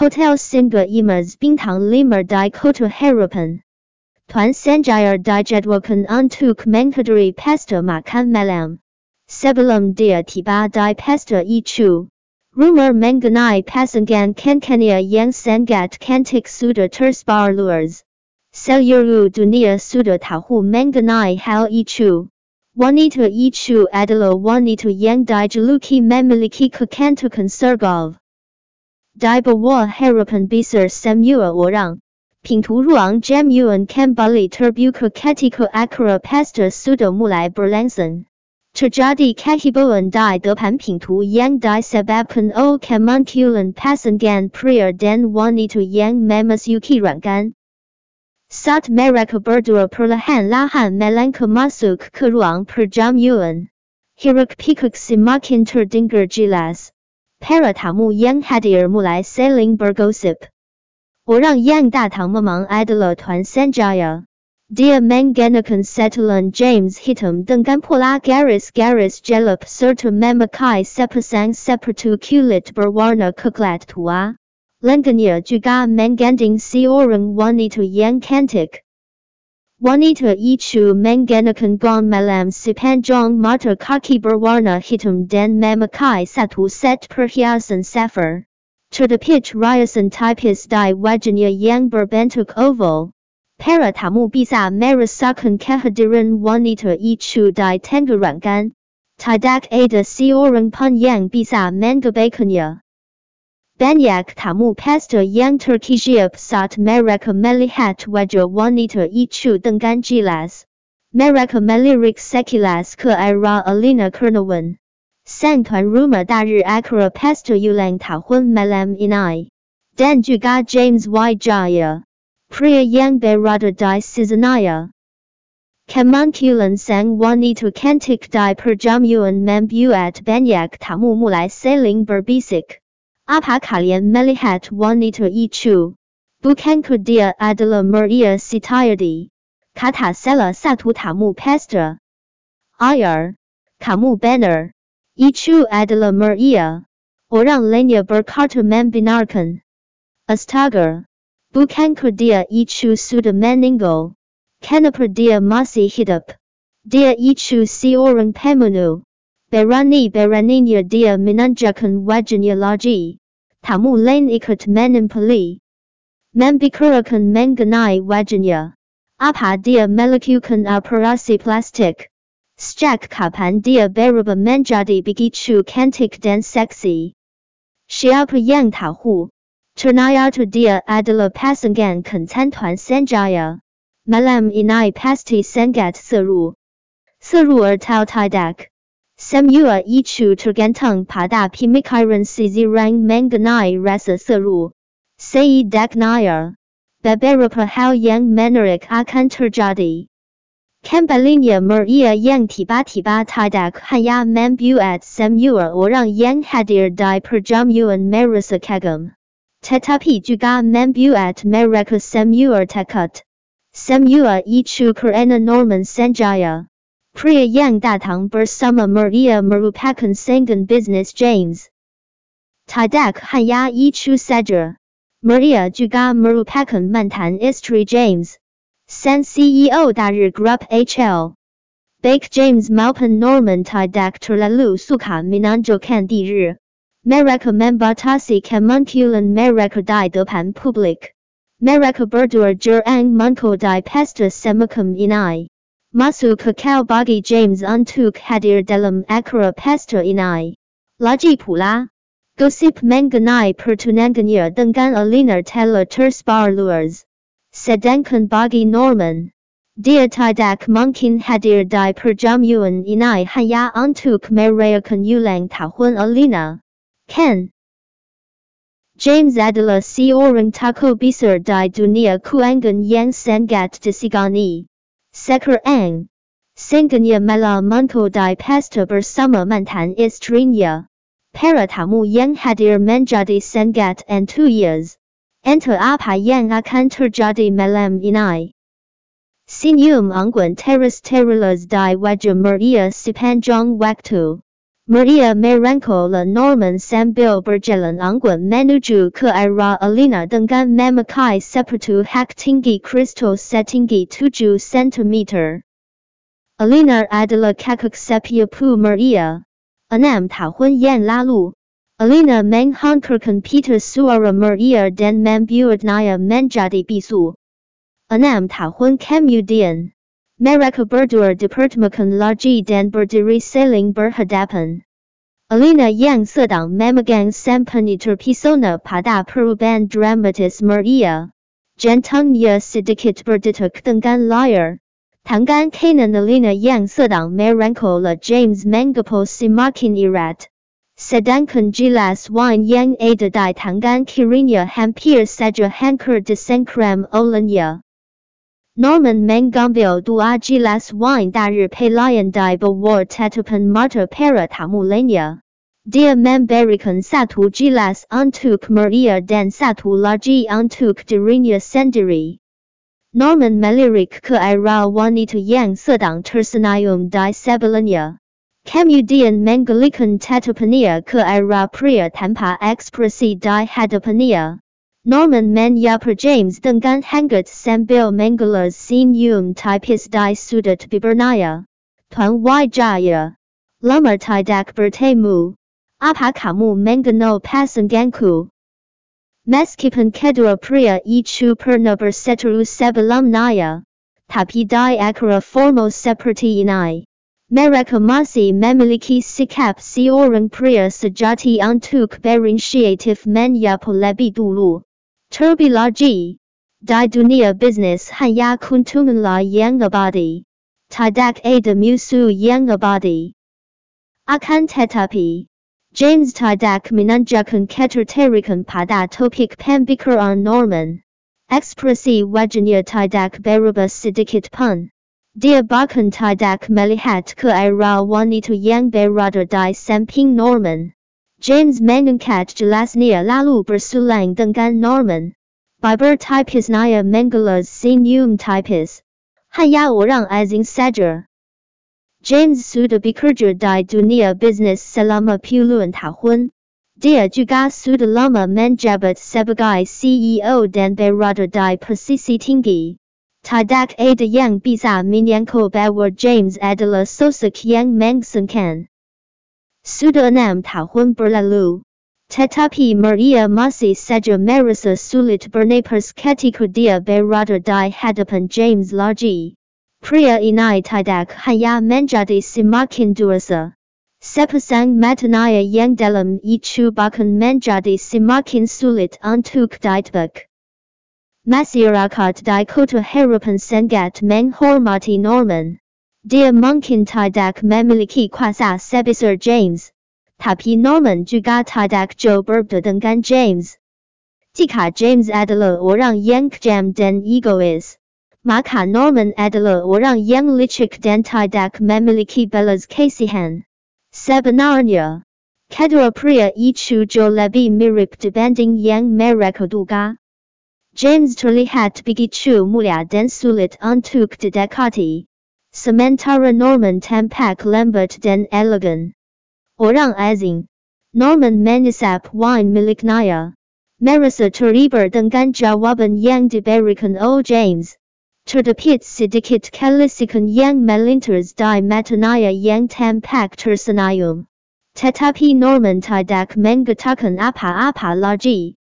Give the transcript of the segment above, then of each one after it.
Hotel Singa Imas Bintang Lima di Kota Harapan. Tuan Sanjaya dijadwalkan untuk menghadirkan pesta makan malam. Sebelum dia tiba di pesta itu, rumor mengenai pasangan kankania yang sangat cantik sudah tersebar luas. Seluruh dunia sudah tahu mengenai hal itu. Wanita itu adalah wanita yang dijuluki memiliki kecantikan sergav. Di bawah harapan besar semua orang. Pintu ruang jamuan kembali terbuka ketika acara pesta sudah mulai berlangsung. Terjadi kehebohan di depan pintu yang disebabkan oleh kemunculan pasangan pria dan wanita yang memasuki ruangan. Saat mereka berdua perlahan-lahan melangkah masuk ke ruang perjamuan. Hiruk pikuk semakin terdengar jelas. Para tamu yang hadir mulai saling bergosip. Orang yang datang memang adalah Tuan Sanjaya. Dia menggunakan setelan James hitam dengan pola garis-garis gelap serta memakai sepasang sepatu kulit berwarna coklat tua. Lengannya juga menggandeng seorang wanita yang cantik. Wanita itu menggunakan gaun malam sepanjang mata kaki berwarna hitam dan memakai satu set perhiasan sapphire. Terdapat riasan tipis di wajahnya yang berbentuk oval. Para tamu bisa merasakan kehadiran wanita itu di tengah ruangan. Tidak ada seorang pun yang bisa mengabaikannya. Banyak tamu pesta yang terkejut saat mereka melihat wajah wanita itu dengan jelas. Mereka melirik sekilas ke arah Alina Kurnawan. Sang tuan rumah dari acara pesta ulang tahun malam ini. Dan juga James Wijaya. Pria yang berada di seasonaya. Kemunculan sang wanita cantik di perjamuan membuat banyak tamu mulai saling berbisik. Apa kalian melihat wanita itu? Bukankah dia adalah Maria Sitiardi? Kata salah satu tamu pesta. Ayar. Kamu benar. Itu adalah Maria. Orang lainnya berkata membenarkan. Astaga. Bukankah dia itu sudah meninggal? Kenapa dia masih hidup? Dia itu seorang pembunuh. Berani-beraninya dia menunjukkan wajahnya lagi. Tamu lain ikut menimpali. Membicarakan mengenai wajahnya. Apa dia melakukan operasi plastik? Sejak kapan dia berubah menjadi begitu cantik dan seksi? Siapa yang tahu? Ternyata dia adalah pasangan kencantuan Sanjaya. Malam ini pasti sangat seru. Seru er atau tidak? Semua itu tergantung pada pemikiran seseorang mengenai rasa seru. Setidaknya, beberapa hal yang menarik akan terjadi. Kembalinya Maria yang tiba-tiba tidak hanya membuat semua orang yang hadir di perjamuan merasa kagum, tetapi juga membuat mereka semua takut. Semua itu karena Norman Sanjaya. Pria yang datang bersama Maria merupakan sangan bisnis James. Tidak hanya itu saja. Maria juga merupakan mantan istri James. San CEO dari Grup HL. Baik James maupun Norman tidak terlalu suka menunjukkan diri. Mereka membatasi kemunculan mereka di depan publik. Mereka berdua muncul di pesta semacam ini. Masuk akal bagi James untuk hadir dalam acara pesta ini. Lagi pula, gosip mengenai pertunangannya dengan Alina telah tersebar. Sedangkan bagi Norman, dia tidak mungkin hadir di perjamuan ini hanya untuk merayakan ulang tahun Alina. Ken James adalah seorang tokoh besar di dunia keuangan yang sangat disegani. Sengaja malah muncul di pesta bersama mantan istrinya. Para tamu yang hadir menjadi sangat and two years. Enter apa yang akan terjadi malam ini. Senyum anggun teras terulas di wajah Maria sepanjang waktu. Maria Marenko le Norman Sambil berjalan anggun menuju ke arah Alina dengan memakai sepatu hak tinggi kristal setinggi 7 cm. Alina adalah kakak sepupu Maria. Enam tahun yang lalu, Alina menghantarkan Peter suara Maria dan membuatnya menjadi bisu. Enam tahun kemudian, mereka berdua dipertemukan lagi dan berdiri saling berhadapan. Alina yang sedang memegang sampeni terpisona pada perubahan dramatis Maria. Jantungnya sedikit berdetak dengan layar. Tangan kanan Alina yang sedang merangkul James mengepul semakin erat. Sedangkan jelas wine yang ada di tangan kirinya hampir saja hancur disengkram olehnya. Norman mengambil dua gelas wine dari pelayan di bawah tatapan mata para tamu lainnya. Dia memberikan satu gelas untuk Maria dan satu lagi untuk dirinya sendiri. Norman melirik ke arah wanita yang sedang tersenyum di sebelahnya. Kemudian menggalikan tatapannya ke arah pria tanpa ekspresi di hadapannya. Norman menyapa James dengan hangat sambil menggelar senyum tipis di sudut bibirnya. Tuan Wijaya. Lama tidak bertemu. Apa kamu mengenal pasanganku? Meskipun kedua pria itu pernah berseteru sebelumnya, tapi di akhir formal seperti ini. Mereka masih memiliki sikap seorang pria sejati untuk berinisiatif menyapa lebih dulu. Lagi, di dunia bisnis hanya keuntunganlah yang abadi. Tidak ada musuh yang abadi. Akan tetapi, James tidak menunjukkan ketertarikan pada topik pembicaraan Norman. Ekspresi wajahnya tidak berubah sedikit pun. Dia bahkan tidak melihat ke arah wanita yang berada di samping Norman. James mengangkat jelasnya lalu bersulang dengan Norman. Biber tipisnya menggelar senyum tipis. Hanya orang asing saja. James sudah bekerja di dunia bisnis selama puluhan tahun. Dia juga sudah lama menjabat sebagai CEO dan berada di posisi tinggi. Tidak ada yang bisa menyangkal bahwa James adalah sosok yang mengesankan. Enam tahun berlalu. Tetapi Maria masih saja merasa sulit bernapas ketika dia berada di hadapan James lagi. Pria ini tidak hanya menjadi semakin dewasa. Sepasang matanya yang dalam itu bahkan menjadi semakin sulit untuk ditebak. Masyarakat di kota harapan sangat menghormati Norman. Dia mungkin tidak memiliki kuasa sebesar James. Tapi Norman juga tidak jauh berbeda dengan James. Jika James adalah orang yang kejam dan egois, maka Norman adalah orang yang licik dan tidak memiliki belas kasihan. Sebenarnya, kedua pria itu jauh lebih mirip dibanding yang mereka duga. James terlihat begitu mulia dan sulit untuk didekati. Sementara Norman tampak lambat dan elegan. Orang asing. Norman menyesap wine miliknya. Merasa terhibur dengan jawaban yang diberikan oleh James. Terdapat sedikit kelisikan yang melintas di matanya yang tampak tersenyum. Tetapi Norman tidak mengatakan apa-apa lagi.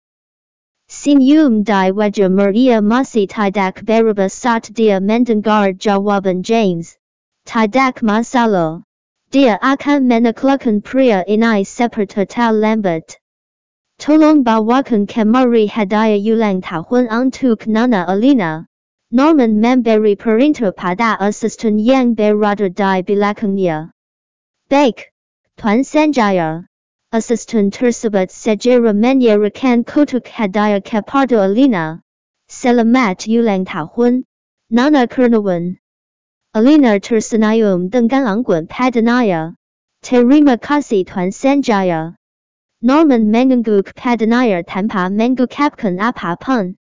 Senyum di wajah Maria masih tidak berubah saat dia mendengar jawaban James. Tidak masalah. Dia akan menaklukkan pria ini seperti lambat. Tolong bawakan kemari hadiah ulang tahun untuk Nana Alina. Norman memberi perintah pada asisten yang berada di belakangnya. Baik, Tuan Sanjaya. Asisten tersebut segera menyerahkan Kotuk hadiah kepada Alina. Selamat ulang tahun, Nana Kurnawan. Alina tersenyum dengan anggun padanya. Terima kasih Tuan Sanjaya. Norman mengangguk padanya tanpa mengucapkan apapun.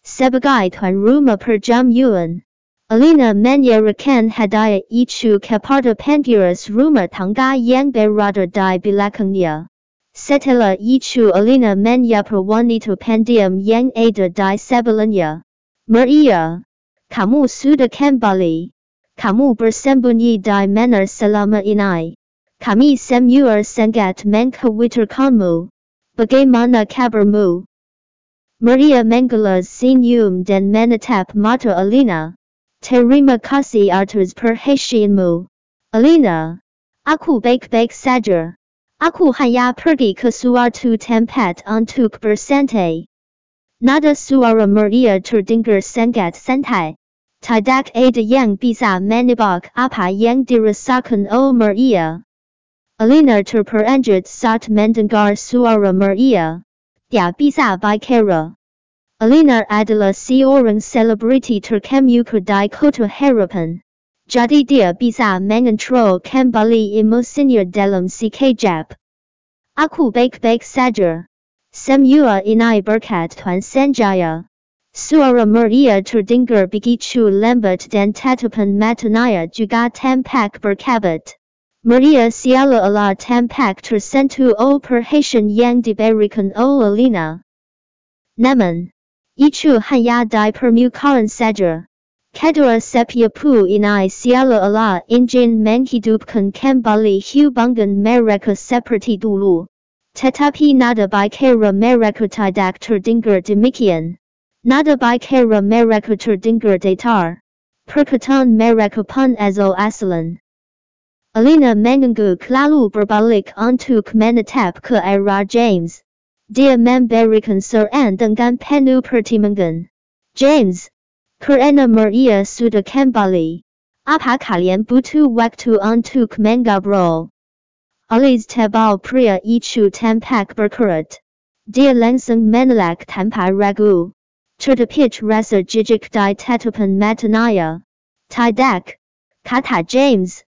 Sebagai tuan rumah perjamuan, Alina manya rakan hadaya ichu kaparta pangiras rumor tangga yang berada di belakangnya. Setelah ichu Alina manya perwanita pandiam yang ada di sebelahnya. Maria, kamu sudah kembali. Kamu bersembunyi di mana selama ini. Kami semua sangat mengkhawatirkanmu. Bagaimana kabarmu? Maria Mangala senyum dan menatap mata Alina. Terima kasih atas perhatianmu. Alina, aku baik-baik saja. Aku hanya pergi ke suatu tempat untuk bersantai. Nada suara Maria terdengar sangat santai. Tidak ada yang bisa menebak apa yang dirasakan oleh Maria. Alina terperanjat saat mendengar suara Maria. Dia bisa bicara. Alina adalah seorang selebriti terkemuka di kota harapan. Jadi dia bisa mengontrol kembali emosinya dalam sekejap. Aku baik-baik saja. Semua ini berkat Tuan Sanjaya. Suara Maria terdengar begitu lambat dan tatapan matanya juga tampak berkabat. Maria seolah-olah tampak tersentuh perhatian yang diberikan oleh Alina. Namun, Ichu hanya di permukaan saja. Kedua sepiapu ini seolah-olah ingin menghidupkan kembali hubungan mereka seperti dulu. Tetapi nada bicara mereka tidak terdengar demikian. Nada bicara mereka terdengar datar. Perkataan mereka pun asal-asalan. Alina mengangguk lalu berbalik untuk menatap ke arah James. Dia memberikan saran dengan penuh pertimbangan. James, karena Maria sudah kembali. Apa kalian butuh waktu untuk mengobrol? Alis tebal pria itu tampak berkerat. Dia langsung menolak tanpa ragu. Terdapat rasa jijik di tatapan matanya. Tidak, kata James.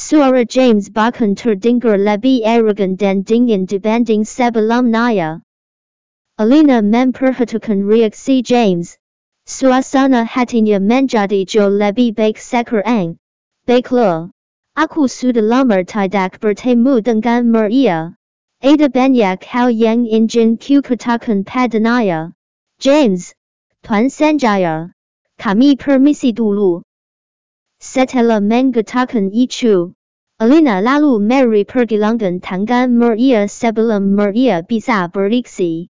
Suara James bahkan terdengar lebih arrogant dan dingin dibanding sebelumnya. Alina memperhatikan reaksi James. Suasana hatinya menjadi jauh lebih baik sekarang. Baiklah. Aku sudah lama tidak bertemu dengan Maria. Ada banyak hal yang ingin ku katakan padanya. James. Tuan Sanjaya. Kami permisi dulu. Setelah mengatakan itu, Alina lalu Mary pergilangan tangan Maria sebelum Maria bisa bereaksi.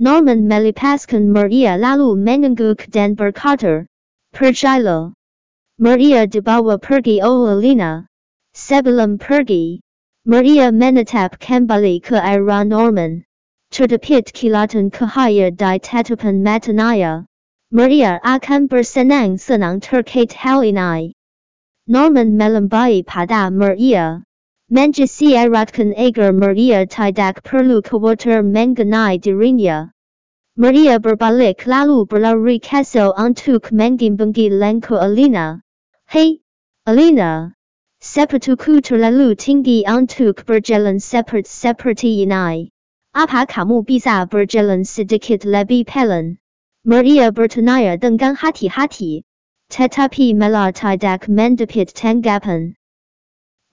Norman melepaskan Maria lalu mengangguk dan berkata, Percayalah. Maria dibawa pergi oleh Alina. Sebelum pergi, Maria menatap kembali ke arah Norman. Terdapat kilatan cahaya di tatapan matanya. Maria akan bersenang-senang terkait hal ini. Norman melambai pada Maria. Menjasiaratkan agar Maria tidak perlu khawatir mengenai dirinya. Maria berbalik lalu berlari kesel untuk mengimbangi langkah Alina. Hey, Alina. Sepatuku terlalu tinggi untuk berjalan seperti seperti ini. Apa kamu bisa berjalan sedikit lebih pelan? Maria bertanya dengan hati-hati. Tetapi malah tidak mendapat tanggapan.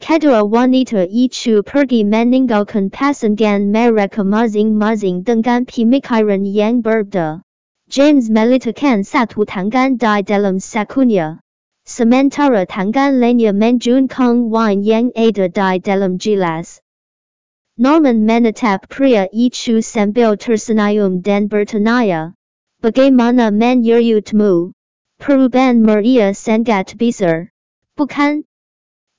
Kedua wanita itu pergi meninggalkan pasangan mereka masing-masing dengan pemikiran yang berbeda. James meletakkan satu tangan di dalam sakunya. Sementara tangan lainnya menjunjung wine yang ada di dalam gelas. Norman menatap pria itu sambil tersenyum dan bertanya, Bagaimana menurutmu? Peruban Maria sangat Biser 不堪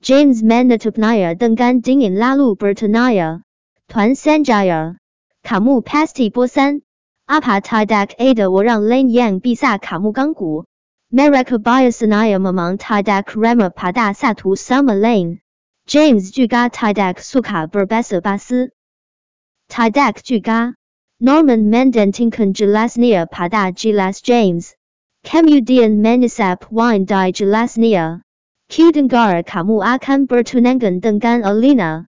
James menatapnya dengan dingin lalu bertanya. Tuan Sanjaya. Kamu pasti bosan? Apa tidak ada orang lain yang bisa kamu ganggu? Mereka biasanya memang tidak ramah pada satu sama lain. James juga tidak suka berbasa-basi. Tidak juga. Norman mendentingkan jelasnya pada jelas James. Kemudian menisap wine di jelasnya. Q dengar kamu akan bertunangan dengan Alina.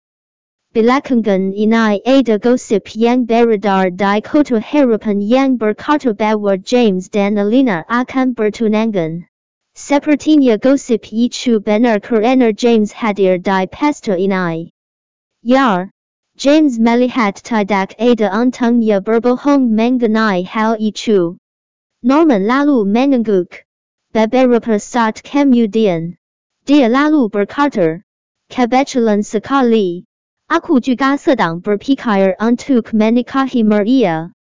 Belakangan ini ada gosip yang beredar di kota harapan yang berkata bahwa James dan Alina akan bertunangan. Sepertinya gosip ichu benar kerana James hadir di pesta ini. Yar, James melihat tidak ada untungnya berbohong mengenai hal itu. Norman lalu mengangguk. Beberapa saat kemudian, dia lalu berkata, kebetulan sekali. Aku juga sedang berpikir untuk menikahi Maria.